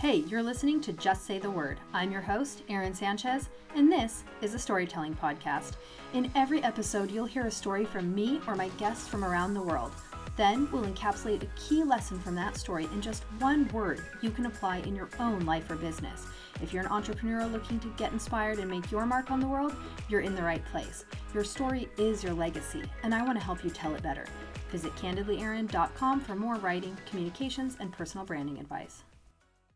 Hey, you're listening to Just Say the Word. I'm your host, Erin Sanchez, and this is a storytelling podcast. In every episode, you'll hear a story from me or my guests from around the world. Then we'll encapsulate a key lesson from that story in just one word you can apply in your own life or business. If you're an entrepreneur looking to get inspired and make your mark on the world, you're in the right place. Your story is your legacy, and I want to help you tell it better. Visit candidlyerin.com for more writing, communications, and personal branding advice.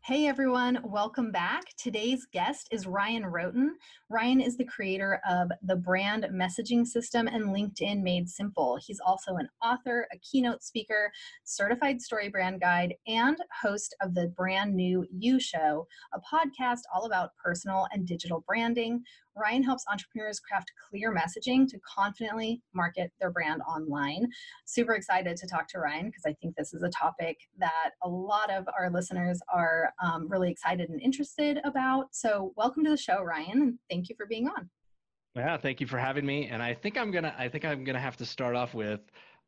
Hey everyone, welcome back. Today's guest is Ryan Rhoten. Ryan is the creator of the brand messaging system and LinkedIn Made Simple. He's also an author, a keynote speaker, certified story brand guide, and host of the brand new You Show, a podcast all about personal and digital branding, Ryan helps entrepreneurs craft clear messaging to confidently market their brand online. Super excited to talk to Ryan because I think this is a topic that a lot of our listeners are um, really excited and interested about. So, welcome to the show, Ryan, and thank you for being on. Yeah, thank you for having me. And I think I'm gonna I think I'm gonna have to start off with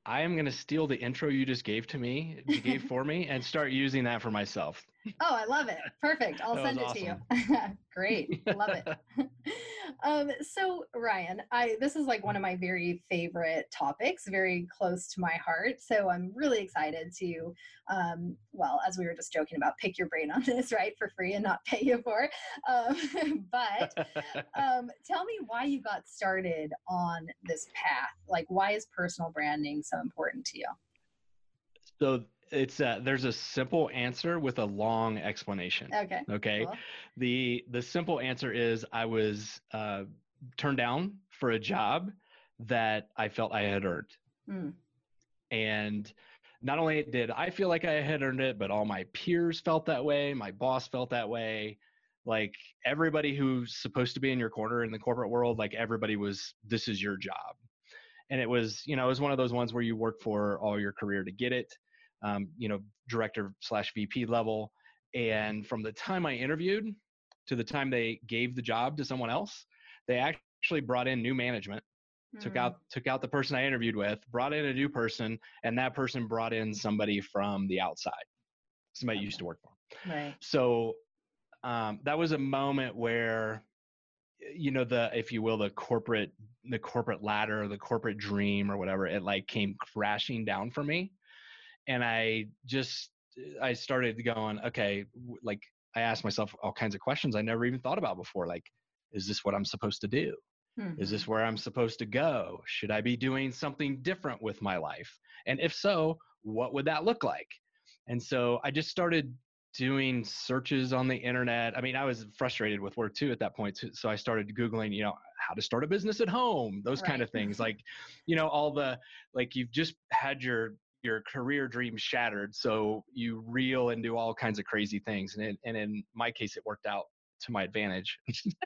I am going to steal the intro you just gave to me, you gave for me, and start using that for myself. Oh, I love it. Perfect. I'll send it awesome. to you. Great. Love it. um, so Ryan, I this is like one of my very favorite topics, very close to my heart. So I'm really excited to, um, well, as we were just joking about, pick your brain on this, right, for free and not pay you for. Um, but um, tell me why you got started on this path. Like, why is personal branding so important to you? So it's a, there's a simple answer with a long explanation. Okay. Okay. Cool. The the simple answer is I was uh, turned down for a job that I felt I had earned, mm. and not only did I feel like I had earned it, but all my peers felt that way. My boss felt that way. Like everybody who's supposed to be in your corner in the corporate world, like everybody was, this is your job. And it was, you know, it was one of those ones where you work for all your career to get it um, you know, director slash VP level. And from the time I interviewed to the time they gave the job to someone else, they actually brought in new management, mm. took out took out the person I interviewed with, brought in a new person, and that person brought in somebody from the outside, somebody okay. used to work for them. Right. So um, that was a moment where you know the if you will the corporate the corporate ladder the corporate dream or whatever it like came crashing down for me and I just I started going, okay, like I asked myself all kinds of questions I never even thought about before. Like, is this what I'm supposed to do? Mm-hmm. Is this where I'm supposed to go? Should I be doing something different with my life? And if so, what would that look like? And so I just started doing searches on the internet. I mean, I was frustrated with work too at that point. So I started Googling, you know, how to start a business at home, those right. kind of things. like, you know, all the, like you've just had your your career dream shattered. So you reel and do all kinds of crazy things. And, it, and in my case, it worked out to my advantage.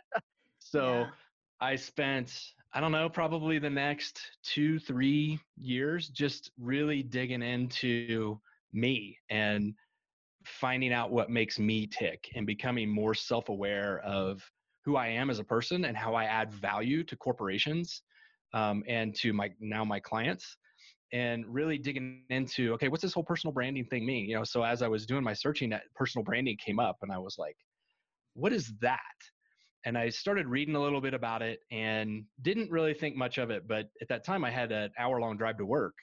so yeah. I spent, I don't know, probably the next two, three years just really digging into me and finding out what makes me tick and becoming more self aware of who I am as a person and how I add value to corporations um, and to my now my clients and really digging into okay what's this whole personal branding thing mean? You know so as i was doing my searching that personal branding came up and i was like what is that? And i started reading a little bit about it and didn't really think much of it but at that time i had an hour long drive to work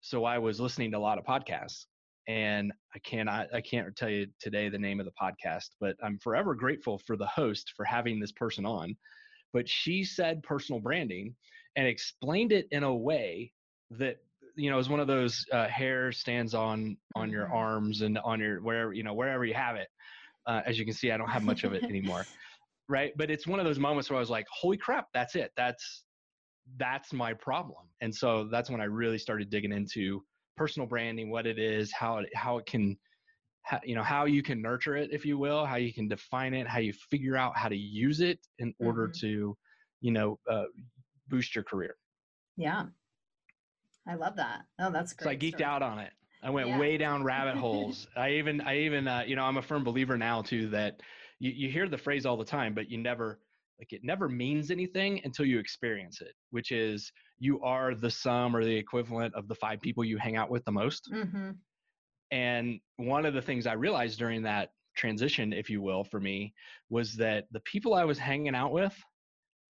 so i was listening to a lot of podcasts and i cannot i can't tell you today the name of the podcast but i'm forever grateful for the host for having this person on but she said personal branding and explained it in a way that you know, is one of those uh, hair stands on on your mm-hmm. arms and on your wherever you know wherever you have it. Uh, as you can see, I don't have much of it anymore, right? But it's one of those moments where I was like, "Holy crap, that's it! That's that's my problem." And so that's when I really started digging into personal branding, what it is, how it how it can how, you know how you can nurture it if you will how you can define it how you figure out how to use it in order mm-hmm. to you know uh, boost your career yeah I love that. Oh, that's great. So I geeked story. out on it. I went yeah. way down rabbit holes. I even, I even, uh, you know, I'm a firm believer now too that you, you hear the phrase all the time, but you never, like, it never means anything until you experience it, which is you are the sum or the equivalent of the five people you hang out with the most. Mm-hmm. And one of the things I realized during that transition, if you will, for me was that the people I was hanging out with,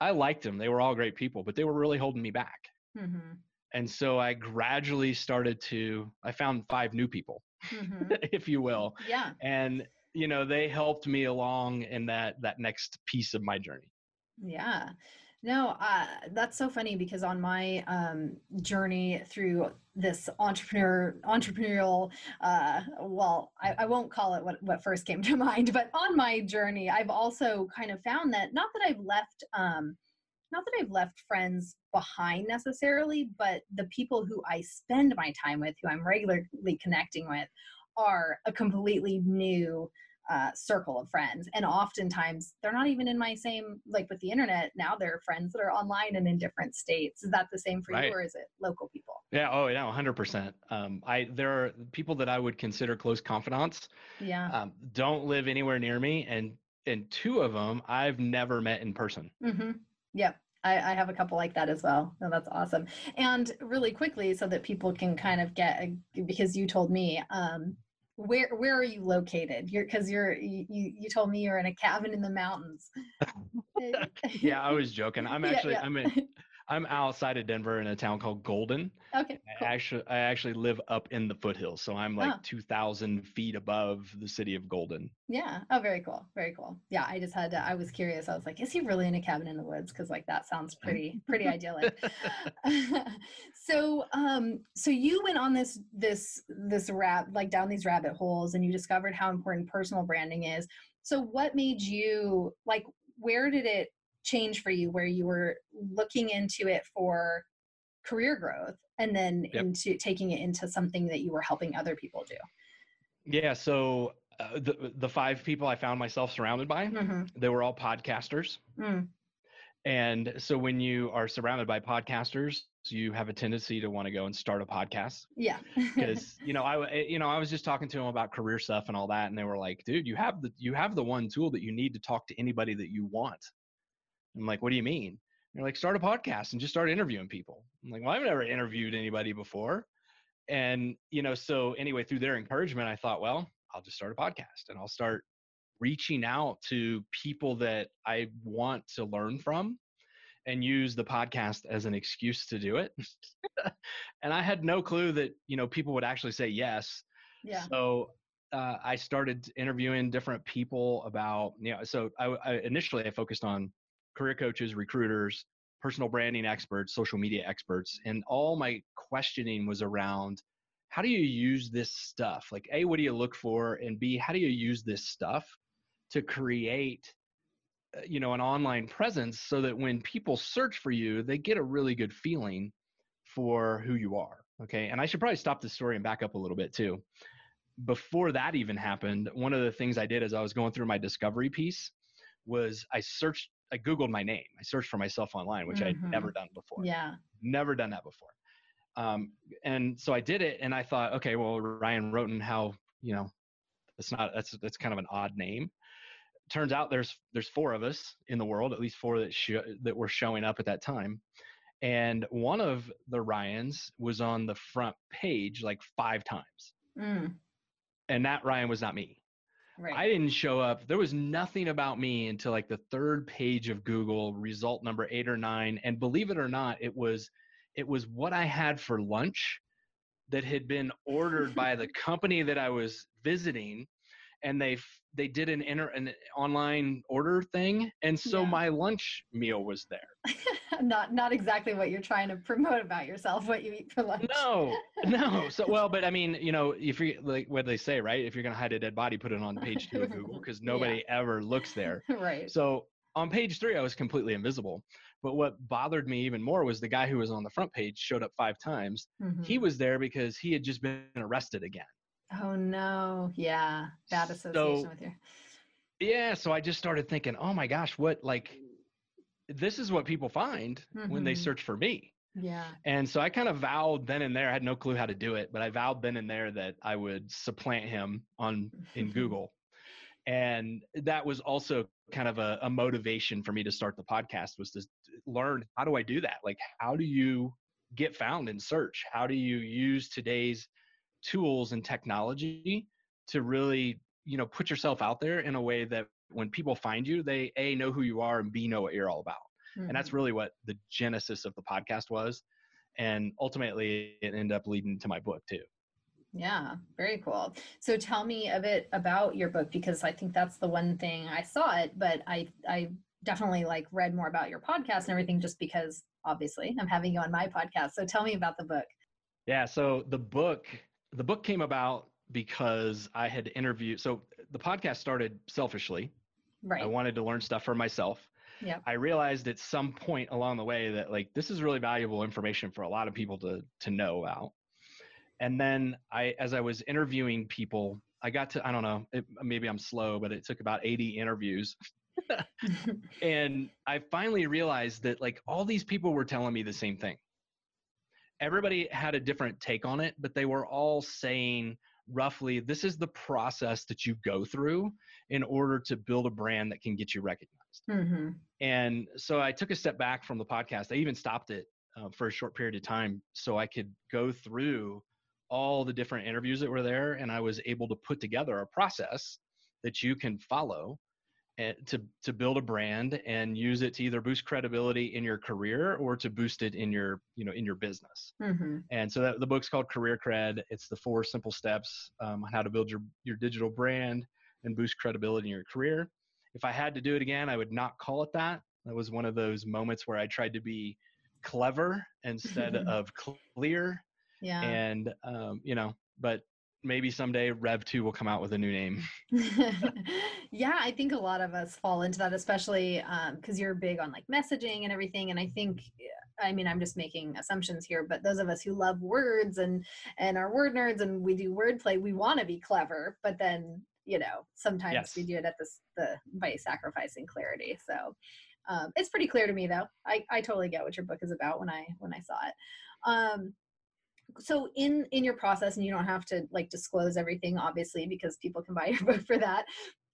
I liked them. They were all great people, but they were really holding me back. Mm-hmm. And so I gradually started to, I found five new people, mm-hmm. if you will. Yeah. And, you know, they helped me along in that, that next piece of my journey. Yeah. No, uh, that's so funny because on my um, journey through this entrepreneur entrepreneurial, uh, well, I, I, won't call it what, what first came to mind, but on my journey, I've also kind of found that not that I've left, um, not that I've left friends behind necessarily, but the people who I spend my time with, who I'm regularly connecting with, are a completely new uh, circle of friends and oftentimes they're not even in my same like with the internet now they're friends that are online and in different states. Is that the same for right. you or is it local people? Yeah oh yeah 100% um, i there are people that i would consider close confidants yeah. um, don't live anywhere near me and and two of them i've never met in person. Mm-hmm. Yep I, I, have a couple like that as well. No, that's awesome. And really quickly, so that people can kind of get, because you told me, um, where where are you located you're because you're you, you told me you're in a cabin in the mountains yeah i was joking i'm actually yeah, yeah. i'm in I'm outside of Denver in a town called Golden. Okay. Cool. I actually, I actually live up in the foothills, so I'm like oh. 2,000 feet above the city of Golden. Yeah. Oh, very cool. Very cool. Yeah. I just had to. I was curious. I was like, is he really in a cabin in the woods? Because like that sounds pretty, pretty idyllic. so, um, so you went on this, this, this rap, like down these rabbit holes, and you discovered how important personal branding is. So, what made you like? Where did it change for you where you were looking into it for career growth and then yep. into taking it into something that you were helping other people do yeah so uh, the the five people i found myself surrounded by mm-hmm. they were all podcasters mm. and so when you are surrounded by podcasters you have a tendency to want to go and start a podcast yeah because you know i you know i was just talking to them about career stuff and all that and they were like dude you have the you have the one tool that you need to talk to anybody that you want I'm like, what do you mean? And they're like, start a podcast and just start interviewing people. I'm like, well, I've never interviewed anybody before. And, you know, so anyway, through their encouragement, I thought, well, I'll just start a podcast and I'll start reaching out to people that I want to learn from and use the podcast as an excuse to do it. and I had no clue that, you know, people would actually say yes. Yeah. So uh, I started interviewing different people about, you know, so I, I initially I focused on career coaches, recruiters, personal branding experts, social media experts. And all my questioning was around how do you use this stuff? Like, A, what do you look for? And B, how do you use this stuff to create uh, you know an online presence so that when people search for you they get a really good feeling for who you are okay and i should probably stop the story and back up a little bit too before that even happened one of the things i did as i was going through my discovery piece was i searched I Googled my name. I searched for myself online, which mm-hmm. I'd never done before. Yeah. Never done that before. Um, and so I did it and I thought, okay, well, Ryan Rhoten, how, you know, it's not, that's, that's kind of an odd name. Turns out there's, there's four of us in the world, at least four that, sh- that were showing up at that time. And one of the Ryans was on the front page like five times. Mm. And that Ryan was not me. Right. I didn't show up. There was nothing about me until like the third page of Google, result number eight or nine. And believe it or not, it was it was what I had for lunch that had been ordered by the company that I was visiting, and they they did an inter an online order thing, and so yeah. my lunch meal was there. not not exactly what you're trying to promote about yourself, what you eat for lunch. No, no. So well, but I mean, you know, if you like what they say, right? If you're gonna hide a dead body, put it on page two of Google because nobody yeah. ever looks there. right. So on page three, I was completely invisible. But what bothered me even more was the guy who was on the front page showed up five times. Mm-hmm. He was there because he had just been arrested again. Oh no. Yeah. Bad association so, with you. Yeah. So I just started thinking, oh my gosh, what like this is what people find mm-hmm. when they mm-hmm. search for me. Yeah. And so I kind of vowed then and there, I had no clue how to do it, but I vowed then and there that I would supplant him on in Google. And that was also kind of a, a motivation for me to start the podcast was to learn how do I do that? Like how do you get found in search? How do you use today's tools and technology to really you know put yourself out there in a way that when people find you they a know who you are and b know what you're all about mm-hmm. and that's mm-hmm. really what the genesis of the podcast was and ultimately it ended up leading to my book too yeah, very cool. So tell me a bit about your book because I think that's the one thing I saw it, but I I definitely like read more about your podcast and everything just because obviously I'm having you on my podcast. So tell me about the book. Yeah, so the book the book came about because I had interviewed so the podcast started selfishly. Right. I wanted to learn stuff for myself. Yeah. I realized at some point along the way that like this is really valuable information for a lot of people to to know about and then I, as I was interviewing people, I got to, I don't know, it, maybe I'm slow, but it took about 80 interviews. and I finally realized that like all these people were telling me the same thing. Everybody had a different take on it, but they were all saying roughly this is the process that you go through in order to build a brand that can get you recognized. Mm-hmm. And so I took a step back from the podcast. I even stopped it uh, for a short period of time so I could go through all the different interviews that were there and i was able to put together a process that you can follow to to build a brand and use it to either boost credibility in your career or to boost it in your you know in your business mm-hmm. and so that, the book's called career cred it's the four simple steps um, on how to build your your digital brand and boost credibility in your career if i had to do it again i would not call it that that was one of those moments where i tried to be clever instead of clear yeah. And um, you know, but maybe someday Rev 2 will come out with a new name. yeah, I think a lot of us fall into that, especially because um, you're big on like messaging and everything. And I think, I mean, I'm just making assumptions here, but those of us who love words and and are word nerds and we do wordplay, we want to be clever, but then you know sometimes yes. we do it at this the by sacrificing clarity. So um, it's pretty clear to me though. I I totally get what your book is about when I when I saw it. Um, so in in your process and you don't have to like disclose everything obviously because people can buy your book for that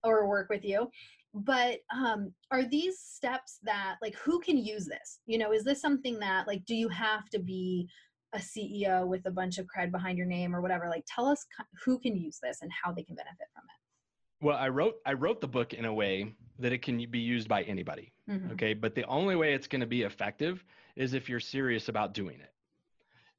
or work with you but um are these steps that like who can use this? You know is this something that like do you have to be a ceo with a bunch of cred behind your name or whatever? Like tell us who can use this and how they can benefit from it. Well i wrote i wrote the book in a way that it can be used by anybody mm-hmm. okay? But the only way it's going to be effective is if you're serious about doing it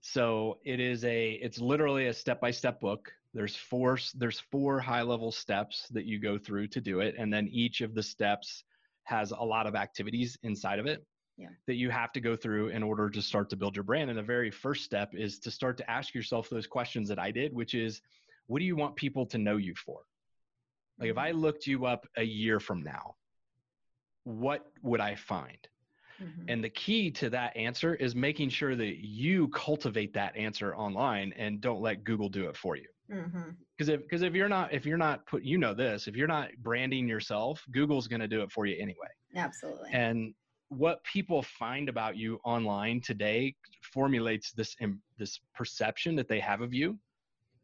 so it is a it's literally a step by step book. There's four there's four high level steps that you go through to do it and then each of the steps has a lot of activities inside of it yeah. that you have to go through in order to start to build your brand. And the very first step is to start to ask yourself those questions that I did, which is what do you want people to know you for? Like if I mm-hmm. looked you up a year from now, what would I find? Mm-hmm. And the key to that answer is making sure that you cultivate that answer online and don't let Google do it for you. Because mm-hmm. if because if you're not if you're not put you know this if you're not branding yourself, Google's going to do it for you anyway. Absolutely. And what people find about you online today formulates this this perception that they have of you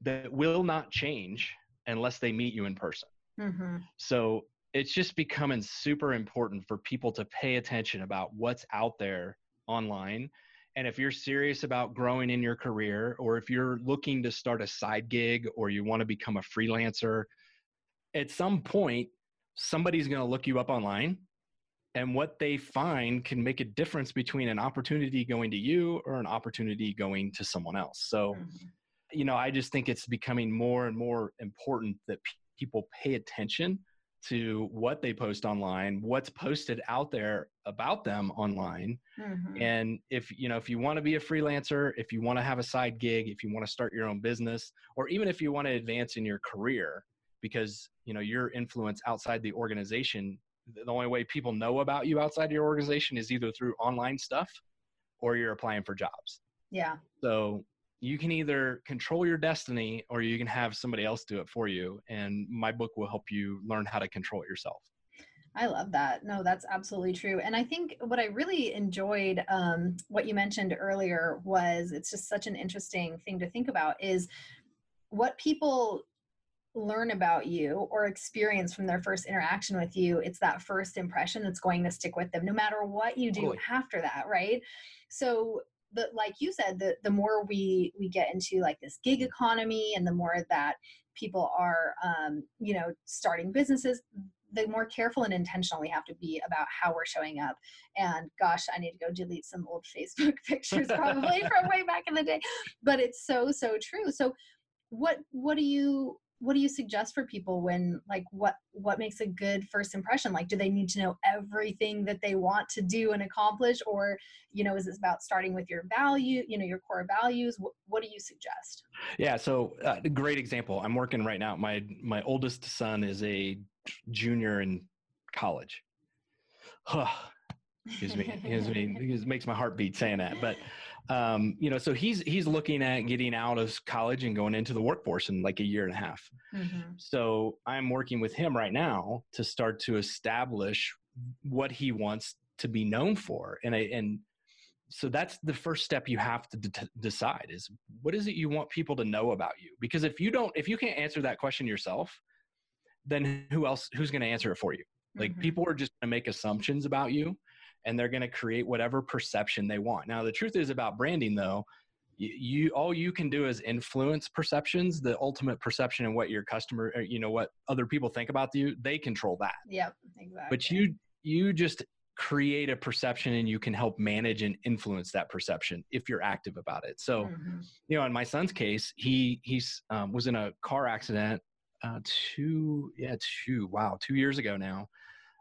that will not change unless they meet you in person. Mm-hmm. So it's just becoming super important for people to pay attention about what's out there online and if you're serious about growing in your career or if you're looking to start a side gig or you want to become a freelancer at some point somebody's going to look you up online and what they find can make a difference between an opportunity going to you or an opportunity going to someone else so mm-hmm. you know i just think it's becoming more and more important that people pay attention to what they post online what's posted out there about them online. Mm-hmm. and if you know if you want to be a freelancer if you want to have a side gig if you want to start your own business or even if you want to advance in your career because you know your influence outside the organization the only way people know about you outside your organization is either through online stuff or you're applying for jobs. Yeah. So you can either control your destiny or you can have somebody else do it for you. And my book will help you learn how to control it yourself. I love that. No, that's absolutely true. And I think what I really enjoyed, um, what you mentioned earlier, was it's just such an interesting thing to think about is what people learn about you or experience from their first interaction with you. It's that first impression that's going to stick with them, no matter what you do after that, right? So the like you said the the more we we get into like this gig economy and the more that people are um, you know starting businesses the more careful and intentional we have to be about how we're showing up. And gosh, I need to go delete some old Facebook pictures probably from way back in the day. But it's so so true. So what what do you what do you suggest for people when like what what makes a good first impression? Like do they need to know everything that they want to do and accomplish? Or you know is this about starting with your value you know your core values? What, what do you suggest? Yeah so uh, great example i'm working right now my my oldest son is a junior in college. Huh. excuse me excuse me it makes my heart beat saying that but um, you know, so he's he's looking at getting out of college and going into the workforce in like a year and a half. Mm-hmm. So I'm working with him right now to start to establish what he wants to be known for, and I, and so that's the first step you have to de- decide is what is it you want people to know about you? Because if you don't, if you can't answer that question yourself, then who else? Who's going to answer it for you? Like mm-hmm. people are just going to make assumptions about you and they're going to create whatever perception they want. Now, the truth is about branding, though, you, you all you can do is influence perceptions. The ultimate perception and what your customer, you know, what other people think about you, they control that. Yep, exactly. But you you just create a perception and you can help manage and influence that perception if you're active about it so mm-hmm. you know in my son's case he he's um, was in a car accident uh, two yeah two wow two years ago now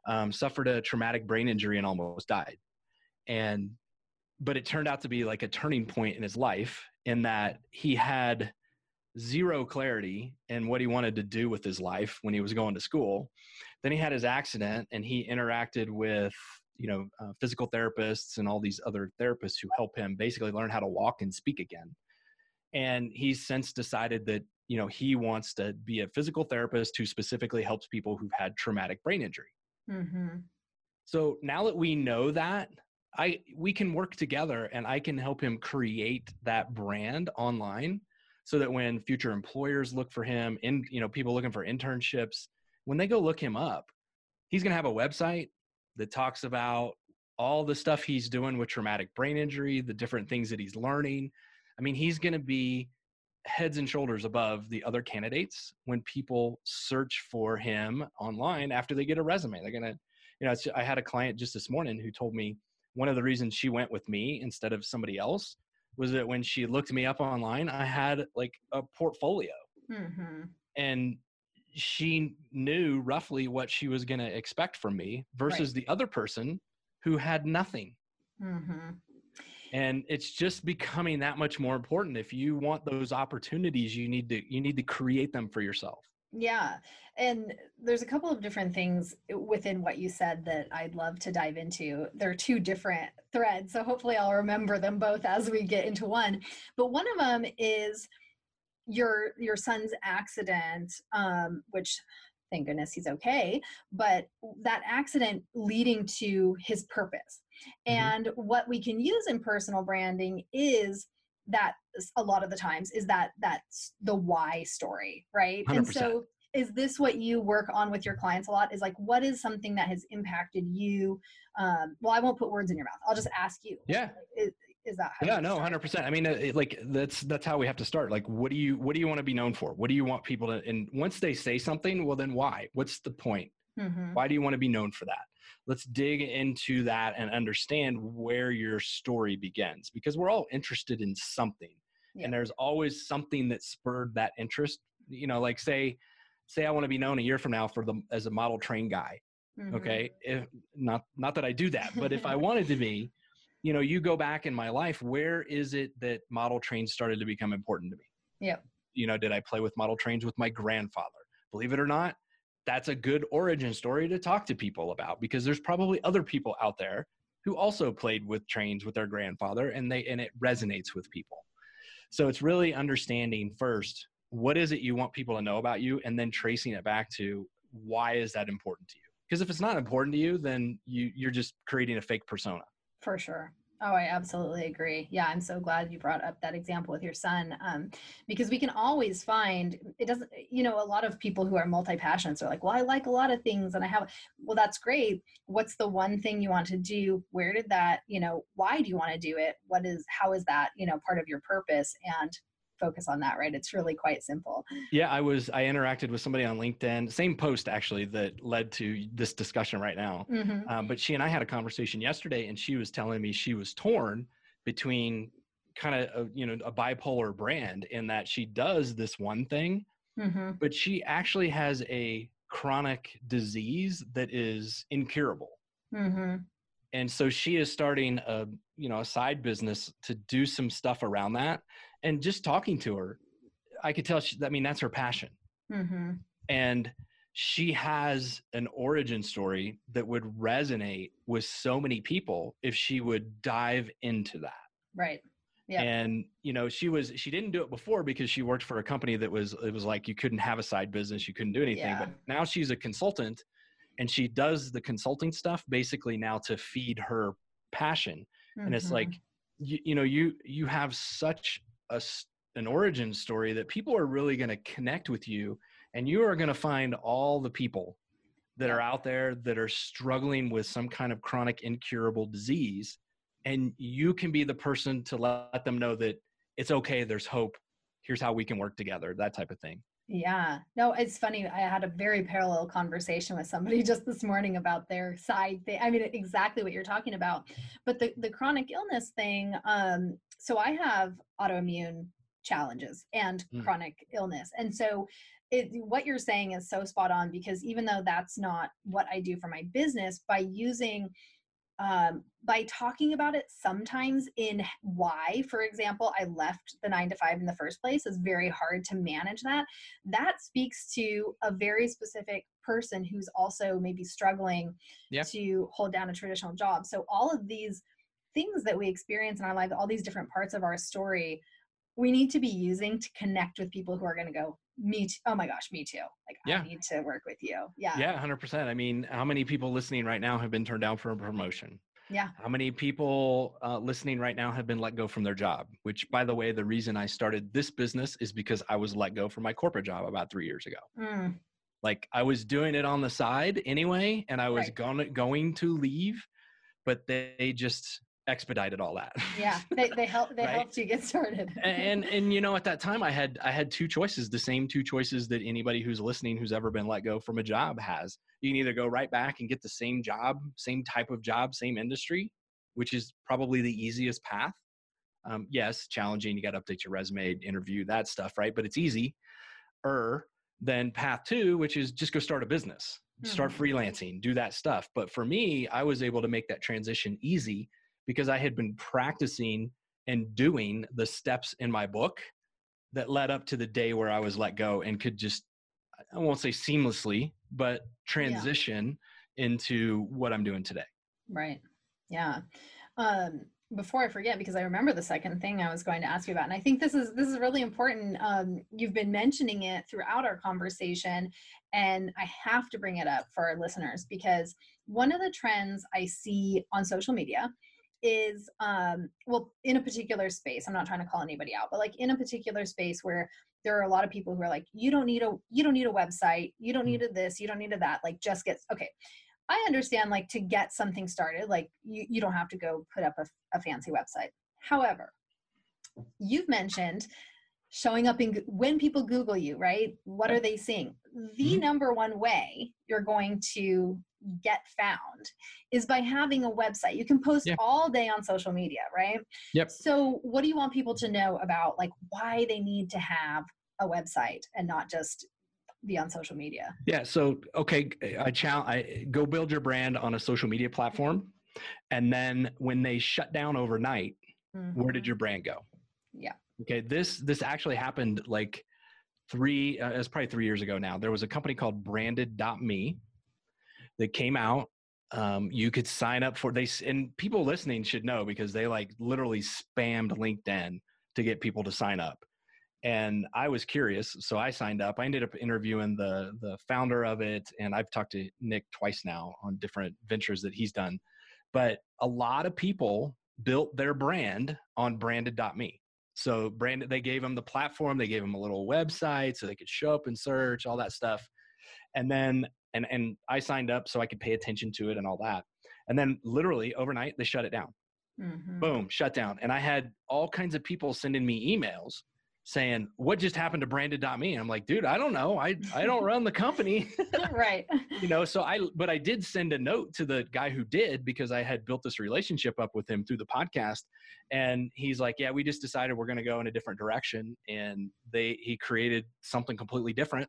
um, suffered a traumatic brain injury and almost died. And, but it turned out to be like a turning point in his life in that he had zero clarity in what he wanted to do with his life when he was going to school. Then he had his accident and he interacted with, you know, uh, physical therapists and all these other therapists who help him basically learn how to walk and speak again. And he's since decided that, you know, he wants to be a physical therapist who specifically helps people who've had traumatic brain injury. Mm-hmm. So now that we know that, I we can work together and I can help him create that brand online so that when future employers look for him in you know people looking for internships, when they go look him up, he's going to have a website that talks about all the stuff he's doing with traumatic brain injury, the different things that he's learning. I mean, he's going to be heads and shoulders above the other candidates when people search for him online after they get a resume. They're gonna, you know, I had a client just this morning who told me one of the reasons she went with me instead of somebody else was that when she looked me up online, I had like a portfolio, mm-hmm. and she knew roughly what she was to expect from me versus right. the other person who had nothing. Mm-hmm and it's just becoming that much more important. If you want those opportunities you need to you need to create them for yourself. Yeah. And there's a couple of different things within what you said that i'd love to dive into. There are two different threads so hopefully i'll remember them both as we get into one. But one of them is your your son's accident um, which thank goodness he's okay but that accident leading to his purpose. Mm-hmm. and what we can use in personal branding is that a lot of the times is that that's the why story right? 100%. and so is this what you work on with your clients a lot? Is like what is something that has impacted you? Um, well i won't put words in your mouth. I'll just ask you. Yeah. Is, is that yeah no 100% i mean uh, like that's that's how we have to start. Like what do you what do you want to be known for? What do you want people to and once they say something well then why? What's the point? Mm-hmm. why do you want to be known for that? Let's dig into that and understand where your story begins because we're all interested in something yeah. and there's always something that spurred that interest. You know like say say i want to be known a year from now for the as a model train guy mm-hmm. okay if not not that i do that but if i wanted to be you know you go back in my life where is it that model trains started to become important to me? Yeah you know did i play with model trains with my grandfather? Believe it or not that's a good origin story to talk to people about because there's probably other people out there who also played with trains with their grandfather and they and it resonates with people. So it's really understanding first what is it you want people to know about you and then tracing it back to why is that important to you? Because if it's not important to you then you you're just creating a fake persona. For sure Oh, I absolutely agree. Yeah, I'm so glad you brought up that example with your son um, because we can always find it doesn't, you know, a lot of people who are multi passionate are like, well, I like a lot of things and I have, well, that's great. What's the one thing you want to do? Where did that, you know, why do you want to do it? What is, how is that, you know, part of your purpose? And focus on that right it's really quite simple yeah i was i interacted with somebody on linkedin same post actually that led to this discussion right now mm-hmm. um, but she and i had a conversation yesterday and she was telling me she was torn between kind of you know a bipolar brand in that she does this one thing mm-hmm. but she actually has a chronic disease that is incurable mm-hmm. and so she is starting a you know a side business to do some stuff around that and just talking to her i could tell she, i mean that's her passion mm-hmm. and she has an origin story that would resonate with so many people if she would dive into that right yeah. And you know, she was she didn't do it before because she worked for a company that was it was like you couldn't have a side business, you couldn't do anything. Yeah. But now she's a consultant and she does the consulting stuff basically now to feed her passion. Mm-hmm. And it's like mm-hmm. you, you know, you you have such a, an origin story that people are really going to connect with you and you are going to find all the people that are out there that are struggling with some kind of chronic incurable disease and you can be the person to let them know that it's okay there's hope here's how we can work together that type of thing yeah no it's funny i had a very parallel conversation with somebody just this morning about their side thing i mean exactly what you're talking about but the, the chronic illness thing um so I have autoimmune challenges and mm. chronic illness. And so it, what you're saying is so spot on because even though that's not what I do for my business, by using um, by talking about it sometimes in why, for example, I left the nine to five in the first place is very hard to manage that. That speaks to a very specific person who's also maybe struggling yeah. to hold down a traditional job. So all of these things that we experience in our life, all these different parts of our story, we need to be using to connect with people who are going to go, me too. Oh my gosh, me too. Like yeah. I need to work with you. Yeah. Yeah, 100%. I mean, how many people listening right now have been turned down for a promotion? Yeah. How many people uh, listening right now have been let go from their job? Which, by the way, the reason I started this business is because I was let go from my corporate job about three years ago. Mm. Like I was doing it on the side anyway, and I was right. going going to leave, but they just expedited all that. Yeah, they they help they right? helped you get started. and and you know at that time I had I had two choices, the same two choices that anybody who's listening who's ever been let go from a job has. You can either go right back and get the same job, same type of job, same industry, which is probably the easiest path. Um, yes, challenging. You got to update your resume, interview that stuff, right? But it's easy. Or then path two, which is just go start a business, start mm-hmm. freelancing, do that stuff. But for me, I was able to make that transition easy because I had been practicing and doing the steps in my book that led up to the day where I was let go and could just, I won't say seamlessly, but transition yeah. into what I'm doing today. Right. Yeah. Um, before I forget, because I remember the second thing I was going to ask you about, and I think this is this is really important. Um, you've been mentioning it throughout our conversation, and I have to bring it up for our listeners because one of the trends I see on social media is um well in a particular space i'm not trying to call anybody out but like in a particular space where there are a lot of people who are like you don't need a you don't need a website you don't mm. need a this you don't need a that like just get okay. I understand like to get something started like you, you don't have to go put up a, a fancy website. However you've mentioned showing up in when people google you right? What are they seeing? The mm-hmm. number one way you're going to get found is by having a website. You can post yeah. all day on social media, right? Yep. So, what do you want people to know about like why they need to have a website and not just be on social media? Yeah. So, okay, I challenge. I go build your brand on a social media platform, and then when they shut down overnight, mm-hmm. where did mm-hmm. your brand go? Yeah. Okay. This this actually happened like three. Uh, it's probably three years ago now. There was a company called Branded.me that came out. Um, you could sign up for they and people listening should know because they like literally spammed LinkedIn to get people to sign up. And I was curious, so I signed up. I ended up interviewing the the founder of it, and I've talked to Nick twice now on different ventures that he's done. But a lot of people built their brand on branded.me. So branded, they gave them the platform, they gave them a little website so they could show up and search, all that stuff. And then and and I signed up so I could pay attention to it and all that. And then literally overnight they shut it down. Mm-hmm. Boom, shut down. And I had all kinds of people sending me emails saying, "What just happened to branded.me?" And I'm like, "Dude, I don't know. I I don't run the company." right. you know, so I but I did send a note to the guy who did because I had built this relationship up with him through the podcast and he's like, "Yeah, we just decided we're going to go in a different direction." And they he created something completely different.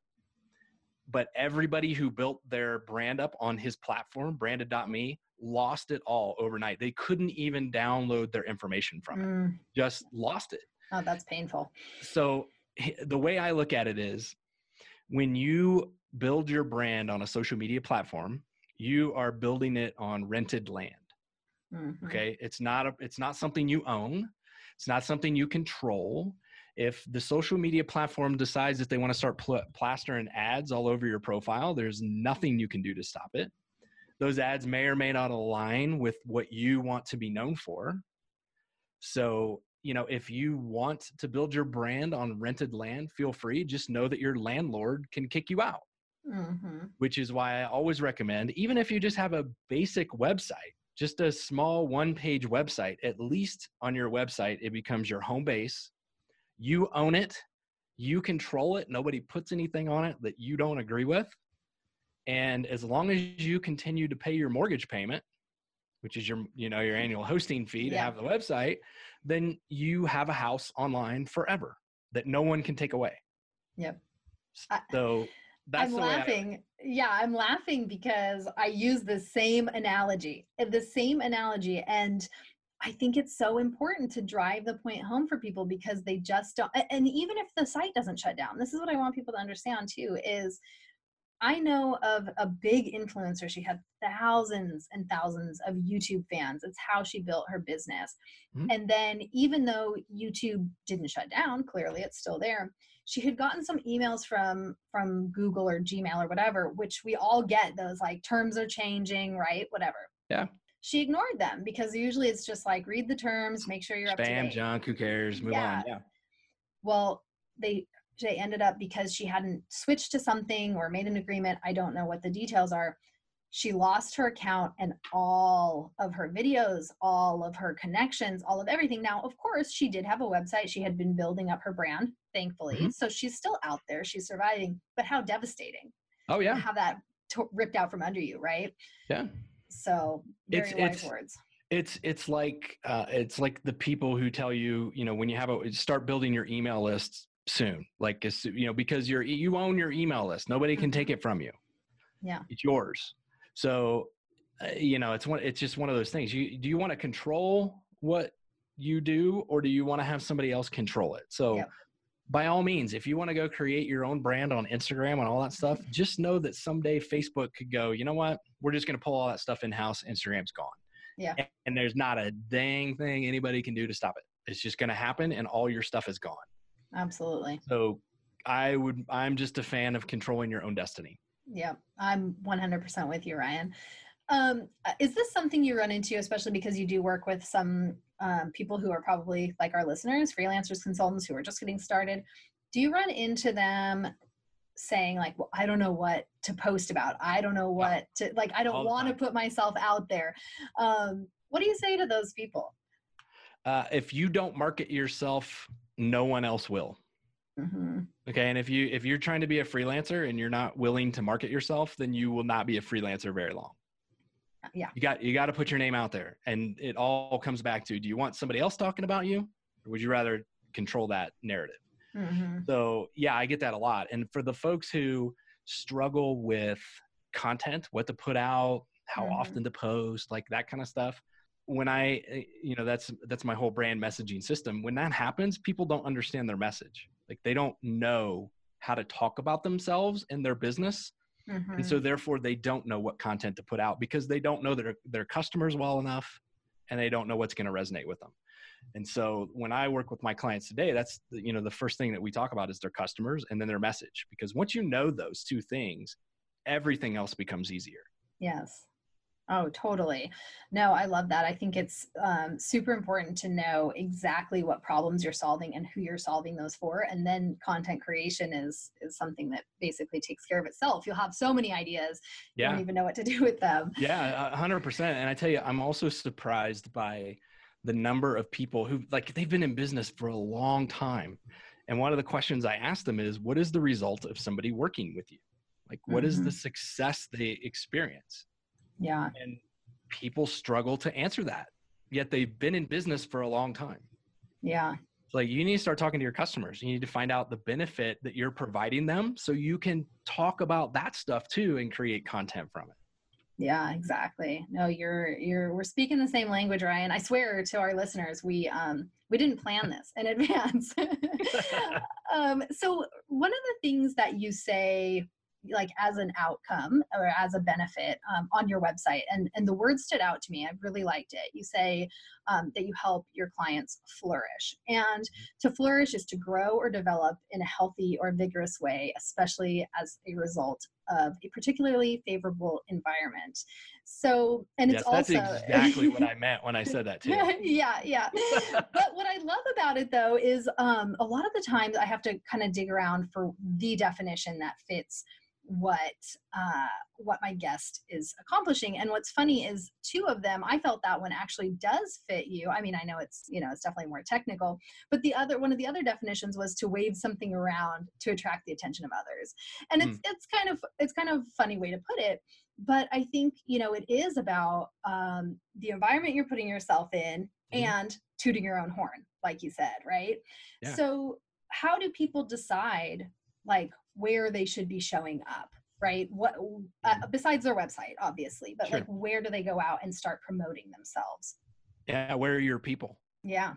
But everybody who built their brand up on his platform, branded.me, lost it all overnight. They couldn't even download their information from it. Mm. Just lost it Oh, that's painful. So the way I look at it is when you build your brand on a social media platform, you are building it on rented land. Mm-hmm. Okay? It's not a, it's not something you own. It's not something you control. If the social media platform decides that they want to start pl- plastering ads all over your profile, there's nothing you can do to stop it. Those ads may or may not align with what you want to be known for. So you know, if you want to build your brand on rented land, feel free. Just know that your landlord can kick you out. Mm-hmm. Which is why I always recommend, even if you just have a basic website, just a small one page website, at least on your website, it becomes your home base. You own it, you control it. Nobody puts anything on it that you don't agree with. And as long as you continue to pay your mortgage payment, which is your you know your annual hosting fee yeah. to have the website then you have a house online forever that no one can take away yep so that's I'm laughing. I, yeah, I'm laughing because I use the same analogy, the same analogy. And I think it's so important to drive the point home for people because they just don't. And even if the site doesn't shut down, this is what I want people to understand too is I know of a big influencer. She had thousands and thousands of YouTube fans. It's how she built her business. Mm-hmm. And then, even though YouTube didn't shut down, clearly it's still there. She had gotten some emails from from Google or Gmail or whatever, which we all get those like terms are changing, right? Whatever. Yeah. She ignored them because usually it's just like read the terms, make sure you're Spam, up to date. junk, who cares? Move yeah. on. Yeah. Well, they they ended up because she hadn't switched to something or made an agreement. I don't know what the details are. She lost her account and all of her videos, all of her connections, all of everything. Now, of course, she did have a website. She had been building up her brand, thankfully. Mm-hmm. So she's still out there. She's surviving. But how devastating. Oh, yeah. Have that t- ripped out from under you, right? Yeah. So, very it's, wise it's, words. it's it's like uh, it's like the people who tell you you know when you have a start building your email lists soon like you know because you're you own your email list. Nobody can take mm-hmm. it from you. Yeah. It's yours. So uh, you know it's one it's just one of those things. You do you want to control what you do or do you want to have somebody else control it? So yeah. By all means if you want to go create your own brand on instagram and all that stuff just know that someday facebook could go you know what we're just going to pull all that stuff in house instagram's gone yeah and, and there's not a dang thing anybody can do to stop it it's just going to happen and all your stuff is gone Absolutely. So I would I'm just a fan of controlling your own destiny. Yeah, I'm 100% with you, Ryan. Um, is this something you run into, especially because you do work with some um, people who are probably like our listeners, freelancers, consultants who are just getting started? Do you run into them saying like, "Well, I don't know what to post about. I don't know what to like. I don't want to put myself out there." Um, what do you say to those people? Uh, if you don't market yourself no one else will. Mm-hmm. Okay, and if you if you're trying to be a freelancer and you're not willing to market yourself, then you will not be a freelancer very long. Yeah, you got you got to put your name out there, and it all comes back to: Do you want somebody else talking about you, or would you rather control that narrative? Mm-hmm. So yeah, I get that a lot, and for the folks who struggle with content, what to put out, how mm-hmm. often to post, like that kind of stuff when I, eh, you know, that's that's my whole brand messaging system. When that happens, people don't understand their message. Like they don't know how to talk about themselves and their business. Mm-hmm. And so therefore they don't know what content to put out because they don't know their their customers well enough and they don't know what's going to resonate with them. And so when I work with my clients today, that's the, you know the first thing that we talk about is their customers and then their message because once you know those two things, everything else becomes easier. Yes. Oh, totally. No, I love that. I think it's um, super important to know exactly what problems you're solving and who you're solving those for, and then content creation is is something that basically takes care of itself. You'll have so many ideas, yeah. you don't even know what to do with them. Yeah, hundred percent. And I tell you, I'm also surprised by the number of people who like they've been in business for a long time, and one of the questions I ask them is, "What is the result of somebody working with you? Like, what mm-hmm. is the mm-hmm. success they experience?" Yeah. And people struggle to answer that, yet they've been in business for a long time. Yeah. like you need to start talking to your customers. You need to find out the benefit that you're providing them so you can talk about that stuff too and create content from it. Yeah, exactly. No, you're you're we're speaking the same language, Ryan. I swear to our listeners, we um we didn't plan this in advance. um so one of the things that you say like as an outcome or as a benefit um, on your website. And and the word stood out to me. I really liked it. You say um, that you help your clients flourish. And to flourish is to grow or develop in a healthy or vigorous way especially as a result of a particularly favorable environment. So and it's yes, also that's exactly what i meant when i said that too. Yeah yeah. But what i love about it though is um, a lot of the times i have to kind of dig around for the definition that fits what uh, what my guest is accomplishing and what's funny is two of them i felt that one actually does fit you i mean i know it's you know it's definitely more technical but the other one of the other definitions was to wave something around to attract the attention of others and it's mm. it's kind of it's kind of funny way to put it but i think you know it is about um, the environment you're putting yourself in mm. and tooting your own horn like you said right yeah. so how do people decide like where they should be showing up right? What uh, mm-hmm. besides their website obviously but sure. like where do they go out and start promoting themselves? Yeah where are your people? Yeah.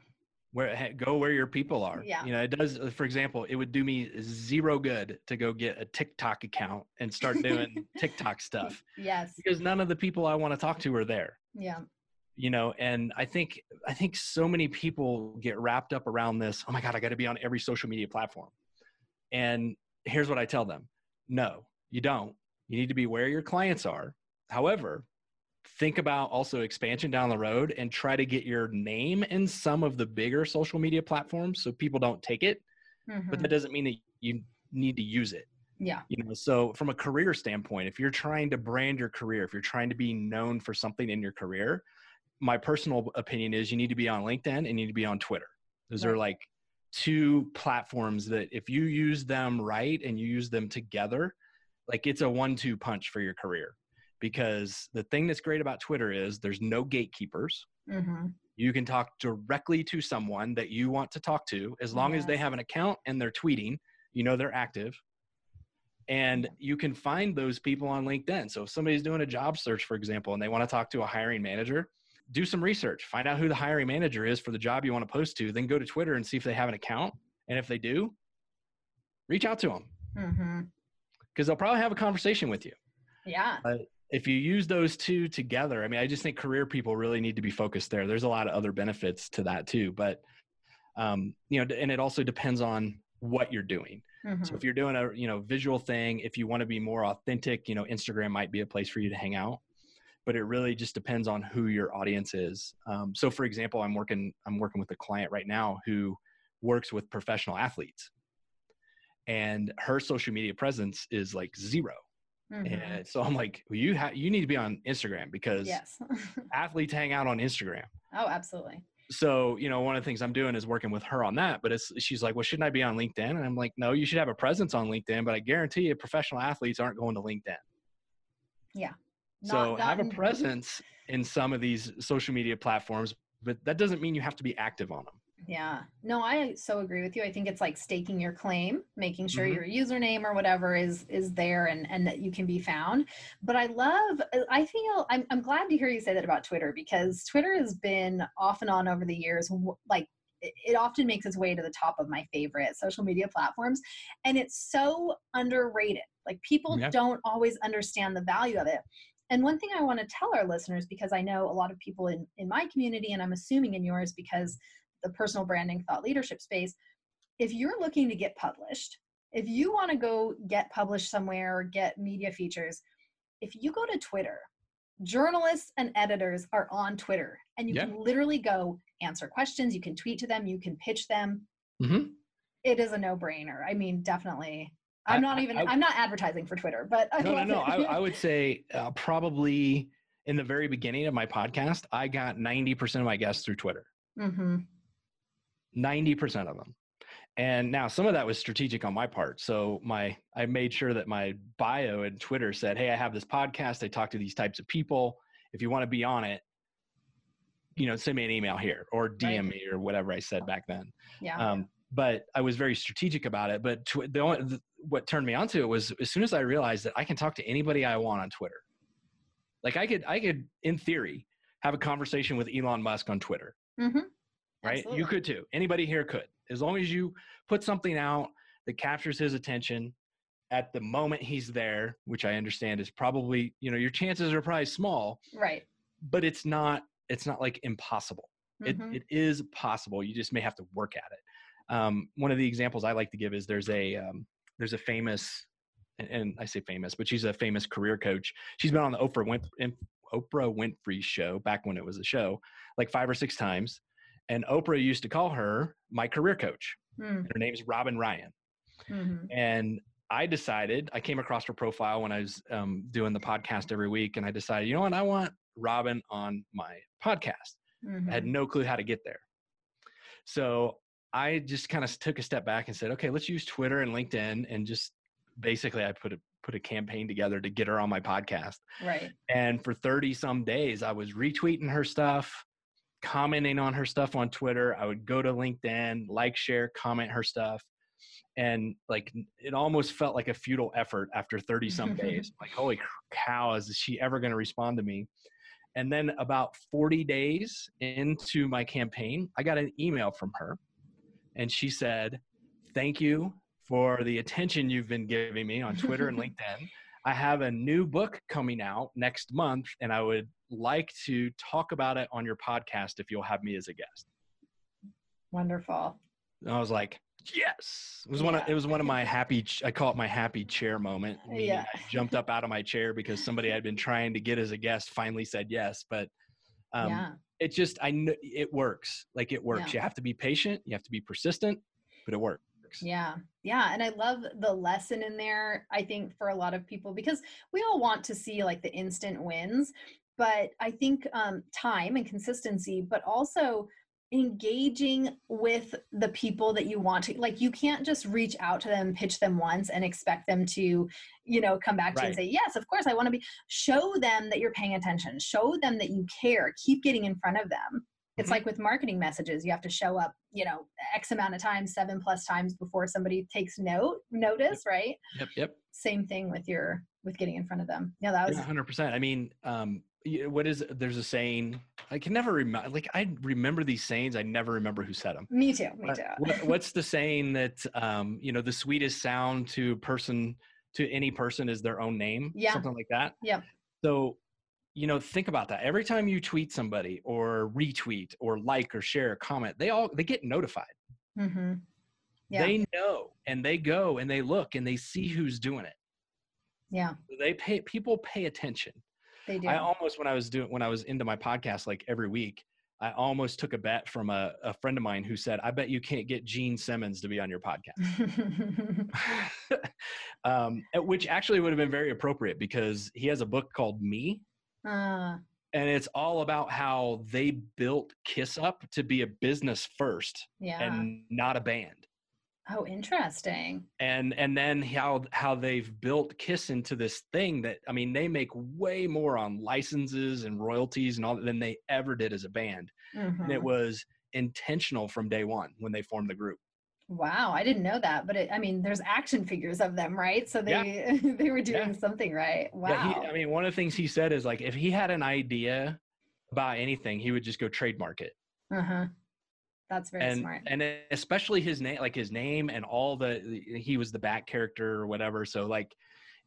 Where go where your people are. Yeah. You know it does uh, for example it would do me zero good to go get a tiktok account and start doing tiktok stuff yes. because none of the people i want to talk to are there. Yeah. You know and i think i think so many people get wrapped up around this oh my god i got to be on every social media platform. And here's what I tell them no, you don't. You need to be where your clients are. However, think about also expansion down the road and try to get your name in some of the bigger social media platforms so people don't take it. Mm-hmm. But that mm-hmm. doesn't mean that you need to use it. Yeah. You know, so from a career standpoint, if you're trying to brand your career, if you're trying to be known for something in your career, my personal opinion is you need to be on LinkedIn and you need to be on Twitter. Those right. are like two platforms that if you use them right and you use them together, like it's a one two punch for your career. Because the thing that's great about Twitter is there's no gatekeepers. Mm-hmm. You can talk directly to someone that you want to talk to as long yes. as they have an account and they're tweeting, you know they're active. And you can find those people on LinkedIn. So if somebody's doing a job search, for example, and they want to talk to a hiring manager, do some research, find out who the hiring manager is for the job you want to post to, then go to Twitter and see if they have an account. And if they do, reach out to them because mm-hmm. they'll probably have a conversation with you. Yeah. Uh, if you use those two together, I mean, I just think career people really need to be focused there. There's a lot of other benefits to that too, but um, you know, and it also depends on what you're doing. Mm-hmm. So if you're doing a you know visual thing, if you want to be more authentic, you know, Instagram might be a place for you to hang out but it really just depends on who your audience is. Um, so, for example, I'm working I'm working with a client right now who works with professional athletes, and her social media presence is like 0 mm-hmm. And so I'm like, well, you have you need to be on Instagram because yes. athletes hang out on Instagram. Oh, absolutely. So, you know, one of the things I'm doing is working with her on that. But it's she's like, well, shouldn't I be on LinkedIn? And I'm like, no, you should have a presence on LinkedIn. But I guarantee you, professional athletes aren't going to LinkedIn. Yeah so I have a presence in some of these social media platforms, but that doesn't mean you have to be active on them. Yeah. No, I so agree with you. I think it's like staking your claim, making sure mm-hmm. your username or whatever is is there and and that you can be found. But I love I feel I'm I'm glad to hear you say that about Twitter because Twitter has been off and on over the years like it often makes its way to the top of my favorite social media platforms and it's so underrated. Like people yeah. don't always understand the value of it. And one thing I want to tell our listeners, because I know a lot of people in, in my community, and I'm assuming in yours because the personal branding thought leadership space, if you're looking to get published, if you want to go get published somewhere or get media features, if you go to Twitter, journalists and editors are on Twitter and you Yeah. can literally go answer questions, you can tweet to them, you can pitch them. hmm It is a no-brainer. I mean, definitely. I'm not even I- I'm not advertising for Twitter, but I No, no, no. I, I would say uh, probably in the very beginning of my podcast, I got 90% of my guests through Twitter. Mhm. 90% of them. And now some of that was strategic on my part. So my I made sure that my bio and Twitter said, "Hey, I have this podcast. I talk to these types of people. If you want to be on it, you know, send me an email here or DM me or whatever I said back then." Yeah. Um, but I was very strategic about it. But tw- the only, the, what turned me onto it was as soon as I realized that I can talk to anybody I want on Twitter. Like I could, I could, in theory, have a conversation with Elon Musk on Twitter, Mhm. right? Absolutely. You could too. Anybody here could, as long as you put something out that captures his attention at the moment he's there, which I understand is probably, you know, your chances are probably small, Right. but it's not, it's not like impossible. It, Mhm. it is possible. You just may have to work at it. Um, one of the examples I like to give is there's a um, there's a famous, and, and I say famous, but she's a famous career coach. She's been on the Oprah Winfrey, Oprah Winfrey show back when it was a show, like five or six times. And Oprah used to call her my career coach. Mm, Her name's Robin Ryan. mhm. And I decided, I came across her profile when I was um, doing the podcast every week, and I decided, you know what, I want Robin on my podcast. I had Mhm. no clue how to get there. So I just kind of took a step back and said, okay, let's use Twitter and LinkedIn and just basically I put a put a campaign together to get her on my podcast. Right. And for 30 some days I was retweeting her stuff, commenting on her stuff on Twitter. I would go to LinkedIn, like, share, comment her stuff. And like it almost felt like a futile effort after 30 some days. Like, holy cow, is she ever going to respond to me? And then about 40 days into my campaign, I got an email from her. And she said, Thank you for the attention you've been giving me on Twitter and LinkedIn. I have a new book coming out next month, and I would like to talk about it on your podcast if you'll have me as a guest. Wonderful. And I was like, yes. It was one of it was one of my happy I call it my happy chair moment. Yeah. I jumped up out of my chair because somebody I'd been trying to get as a guest finally said yes. But um, yeah. it just I know it works. Like it works. Yeah. You have to be patient. You have to be persistent, but it works. Yeah. Yeah. And I love the lesson in there, I think, for a lot of people, because we all want to see like the instant wins. But I think um, time and consistency, but also engaging with the people that you want to like you can't just reach out to them pitch them once and expect them to you know come back to you and say yes of course i want to be show them that you're paying attention show them that you care keep getting in front of them it's Mhm. like with marketing messages you have to show up you know x amount of times seven plus times before somebody takes note notice right Yep. Yep. same thing with your with getting in front of them yeah that was Yeah, hundred percent. I mean, um, what is there's a saying I can never remember. Like I remember these sayings, I never remember who said them. me too me too what- what's the saying that um, you know the sweetest sound to person to any person is their own name? Yeah. something like that. Yeah. So, you know, think about that. Every time you tweet somebody or retweet or like or share a comment, they all they get notified. Mm-hmm. yeah They know and they go and they look and they see who's doing it. yeah They pay people pay attention. They do. I almost when I was doing when I was into my podcast like every week, I almost took a bet from a, a friend of mine who said, "I bet you can't get Gene Simmons to be on your podcast," um, which actually would have been very appropriate because he has a book called Me, uh, and it's all about how they built Kiss Up to be a business first yeah. and not a band. Oh interesting and and then how how they've built kiss into this thing that i mean they make way more on licenses and royalties and all than they ever did as a band and it was intentional from day one when they formed the group Wow, I didn't know that, but it, I mean, there's action figures of them, right? So they Yeah. they were doing Yeah. something right. Wow. yeah he, i mean one of the things he said is like if he had an idea about anything he would just go trademark it uh-huh. That's very and smart. and especially his name like his name and all the he was the back character or whatever so like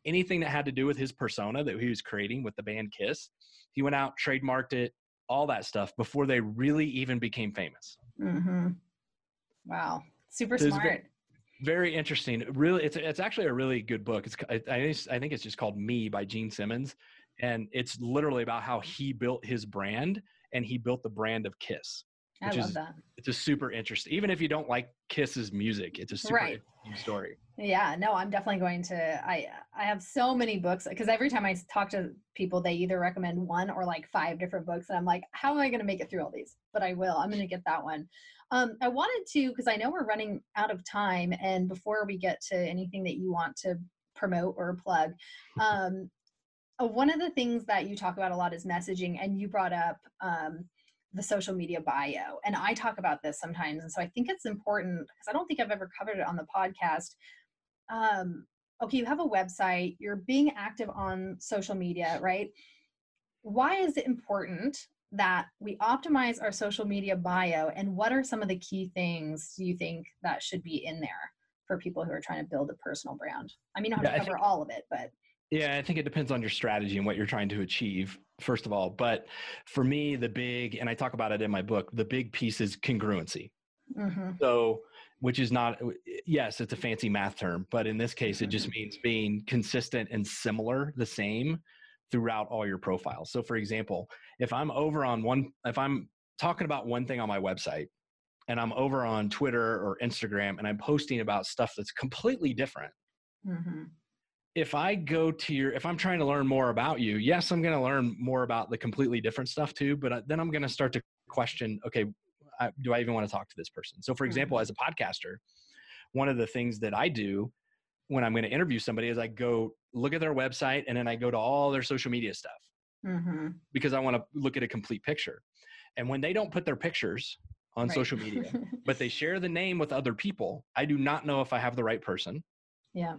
anything that had to do with his persona that he was creating with the band kiss he went out trademarked it all that stuff before they really even became famous hmm Wow. Super So smart. very interesting really it's it's actually a really good book it's I I think it's just called me by gene simmons and it's literally about how he built his brand and he built the brand of Kiss. I love is, that. It's a super interesting. Even if you don't like Kiss's music, it's a super right. story. Yeah, no, I'm definitely going to. I I have so many books because every time I talk to people, they either recommend one or like five different books, and I'm like, how am I going to make it through all these? But I will. I'm going to get that one. Um, I wanted to because I know we're running out of time, and before we get to anything that you want to promote or plug, um, uh, one of the things that you talk about a lot is messaging, and you brought up um, the social media bio. And I talk about this sometimes. And so I think it's important because I don't think I've ever covered it on the podcast. Um, okay, you have a website, you're being active on social media, right? Why is it important that we optimize our social media bio? And what are some of the key things do you think that should be in there for people who are trying to build a personal brand? I mean, I don't have yeah, to cover think, all of it, but. Yeah, I think it depends on your strategy and what you're trying to achieve first of all. But for me, the big, and I talk about it in my book, the big piece is congruency. Mm-hmm. So, which is not, yes, it's a fancy math term, but in this case, it just mm-hmm. means being consistent and similar, the same throughout all your profiles. So, for example, if I'm over on one, if I'm talking about one thing on my website and I'm over on Twitter or Instagram and I'm posting about stuff that's completely different. Mm-hmm if I go to your, if I'm trying to learn more about you, yes, I'm going to learn more about the completely different stuff too. But uh, then I'm going to start to question, okay, I, do I even want to talk to this person? So, for example, mm-hmm. as a podcaster, one of the things that I do when I'm going to interview somebody is I go look at their website and then I go to all their social media stuff mm-hmm. because I want to look at a complete picture. And when they don't put their pictures on right. social media, but they share the name with other people, I do not know if I have the right person. Yeah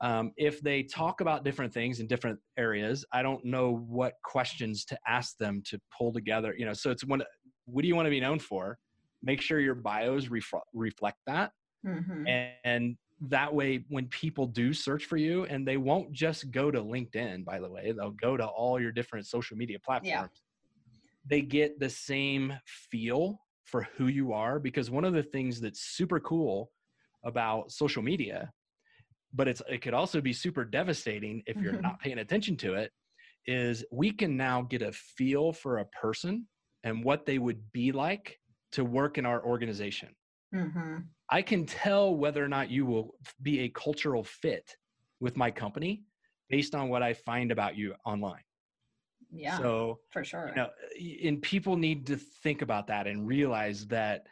um, if they talk about different things in different areas i don't know what questions to ask them to pull together you know so it's when what do you want to be known for make sure your bios ref- reflect that mm-hmm. and, and, that way when people do search for you and they won't just go to linkedin by the way they'll go to all your different social media platforms yeah. they get the same feel for who you are because one of the things that's super cool about social media but it's it could also be super devastating if you're mm-hmm. not paying attention to it is we can now get a feel for a person and what they would be like to work in our organization mm-hmm. i can tell whether or not you will be a cultural fit with my company based on what i find about you online yeah so for sure you know and people need to think about that and realize that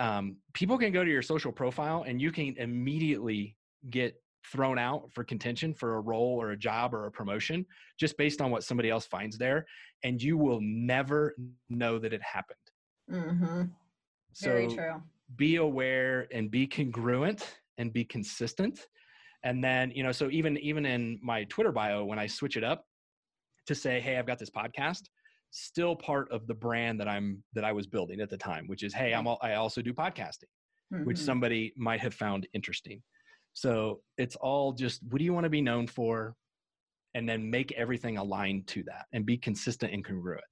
um, people can go to your social profile and you can immediately get thrown out for contention for a role or a job or a promotion just based on what somebody else finds there and you will never know that it happened mm-hmm. so Very true. be aware and be congruent and be consistent and then you know so even even in my twitter bio when i switch it up to say hey i've got this podcast still part of the brand that i'm that i was building at the time which is hey i'm all, i also do podcasting mm-hmm. which somebody might have found interesting so it's all just what do you want to be known for? And then make everything aligned to that and be consistent and congruent.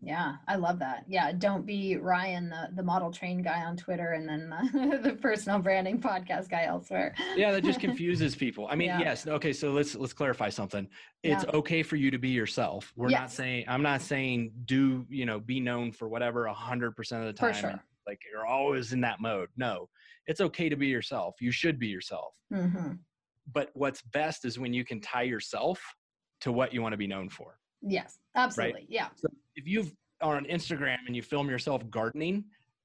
Yeah, I love that. Yeah, don't be Ryan, the, the model train guy on Twitter, and then the, the personal branding podcast guy elsewhere. yeah, that just confuses people. I mean, yeah. yes. Okay, so let's let's clarify something. It's yeah. okay for you to be yourself. We're yes. not saying I'm not saying do you know be known for whatever a hundred percent of the time. For sure. Like you're always in that mode. No, it's okay to be yourself. You should be yourself. Mm-hmm. But what's best is when you can tie yourself to what you want to be known for. Yes, absolutely. Right? Yeah. So if you've on Instagram and you film yourself gardening,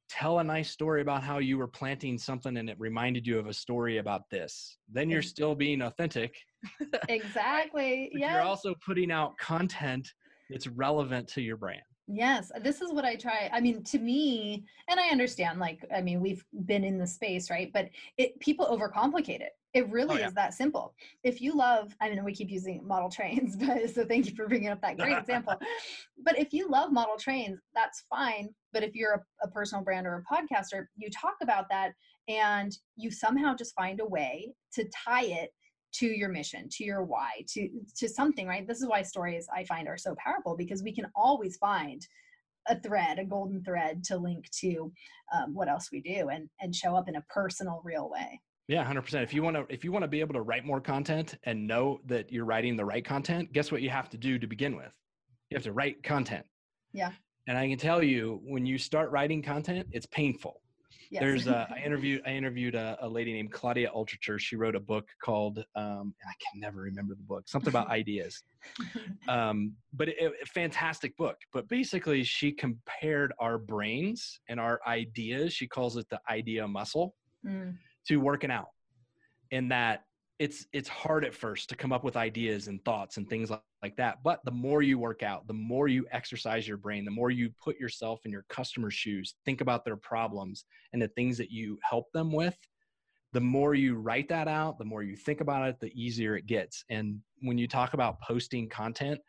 tell a nice story about how you were planting something and it reminded you of a story about this. Then you're still being authentic. exactly. yeah. You're also putting out content that's relevant to your brand. Yes, uh, this is what I try. I mean, to me, and I understand, like, I mean, we've been in the space, right? But it people overcomplicate it. It oh, really oh, yeah. is that simple. If you love, I mean, we keep using model trains, but so thank you for bringing up that great example. But if you love model trains, that's fine. But if you're a, a personal brand or a podcaster, you talk about that and you somehow just find a way to tie it to your mission to your why to to something right this is why stories i find are so powerful because we can always find a thread a golden thread to link to um, what else we do and and show up in a personal real way Yeah, hundred percent. If you want to, if you want to be able to write more content and know that you're writing the right content, guess what you have to do to begin with? You have to write content. Yeah. And I can tell you, when you start writing content, it's painful. Yes. There's a, I interviewed I interviewed a, a lady named Claudia Altucher. She wrote a book called um, I can never remember the book. Something about ideas. Um, but it, a fantastic book. But basically, she compared our brains and our ideas. She calls it the idea muscle Mm, to working out, in that it's it's hard at first to come up with ideas and thoughts and things like, like that. But the more you work out, the more you exercise your brain, the more you put yourself in your customer's shoes, think about their problems and the things that you help them with, the more you write that out, the more you think about it, the easier it gets. And when you talk about posting content,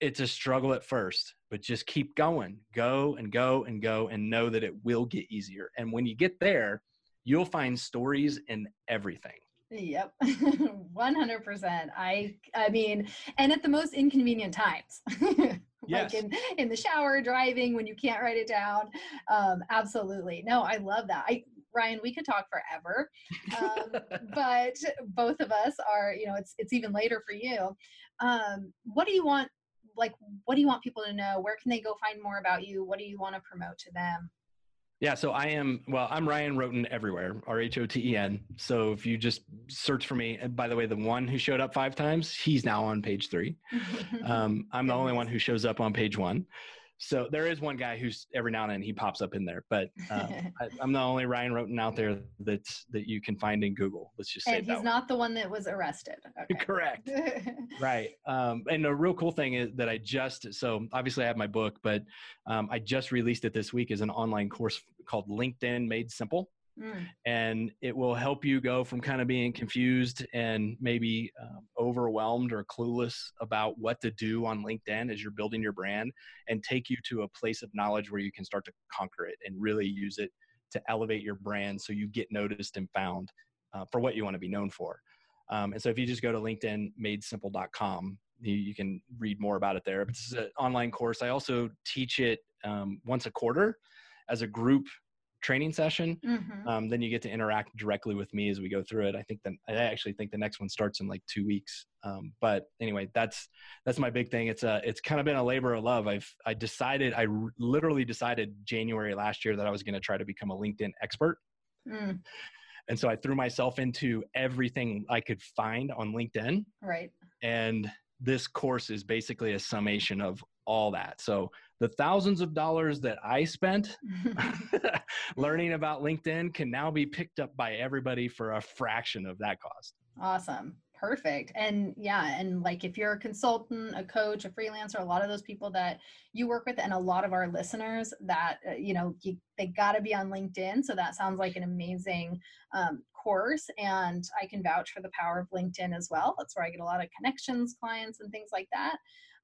it's a struggle at first, but just keep going, go and go and go and know that it will get easier. And when you get there, you'll find stories in everything. Yep. 100%. I I mean, and at the most inconvenient times. Yes. like in, in the shower, driving, when you can't write it down. Um, absolutely. No, I love that. I Ryan, we could talk forever. Um, but both of us are, you know, it's it's even later for you. Um, what do you want like what do you want people to know? Where can they go find more about you? What do you want to promote to them? Yeah, so I am, well, I'm Ryan Rhoten everywhere, R H O T E N. So if you just search for me, and by the way, the one who showed up five times, he's now on page three. Um, I'm the only one who shows up on page one. So there is one guy who's every now and then he pops up in there, but um, I, I'm the only Ryan Rhoten out there that's that you can find in Google. Let's just say and that. he's not the one that was arrested. Okay. Correct. Right. Um, and the real cool thing is that I just, so obviously I have my book, but um, I just released it this week as an online course called LinkedIn Made Simple. Mm, And it will help you go from kind of being confused and maybe um, overwhelmed or clueless about what to do on LinkedIn as you're building your brand and take you to a place of knowledge where you can start to conquer it and really use it to elevate your brand so you get noticed and found uh, for what you want to be known for. Um, and so if you just go to linkedinmadesimple.com, you, you can read more about it there. But this is an online course. I also teach it um, once a quarter as a group training session. mhm. Um, then you get to interact directly with me as we go through it. I think that I actually think the next one starts in like two weeks. Um, but anyway, that's that's my big thing. It's a it's kind of been a labor of love. I've I decided I r- literally decided January last year that I was going to try to become a LinkedIn expert. Mm, And so I threw myself into everything I could find on LinkedIn. right. And this course is basically a summation of all that. So the thousands of dollars that I spent learning about LinkedIn can now be picked up by everybody for a fraction of that cost. Awesome. Perfect. And yeah, and like if you're a consultant, a coach, a freelancer, a lot of those people that you work with, and a lot of our listeners that, uh, you know, you, they got to be on LinkedIn. So that sounds like an amazing um, course. And I can vouch for the power of LinkedIn as well. That's where I get a lot of connections, clients, and things like that.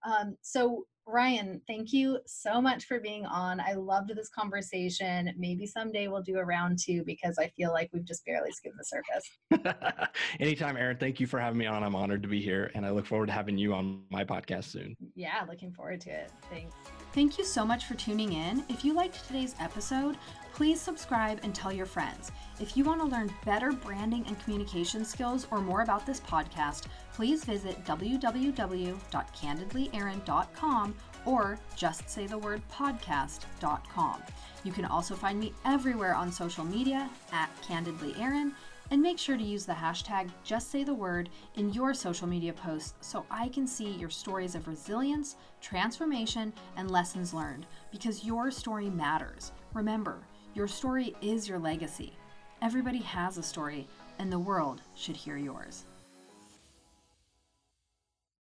Um, so, Ryan, thank you so much for being on. I loved this conversation. Maybe someday we'll do a round two because I feel like we've just barely skimmed the surface. Anytime, Erin. Thank you for having me on. I'm honored to be here, and I look forward to having you on my podcast soon. Yeah, looking forward to it. Thanks. Thank you so much for tuning in. If you liked today's episode, please subscribe and tell your friends. If you want to learn better branding and communication skills or more about this podcast, please visit www.candidlyerin.com or just say the word podcast.com. You can also find me everywhere on social media at candidlyerin and make sure to use the hashtag just say the word in your social media posts so I can see your stories of resilience, transformation, and lessons learned because your story matters. Remember, your story is your legacy. Everybody has a story, and the world should hear yours.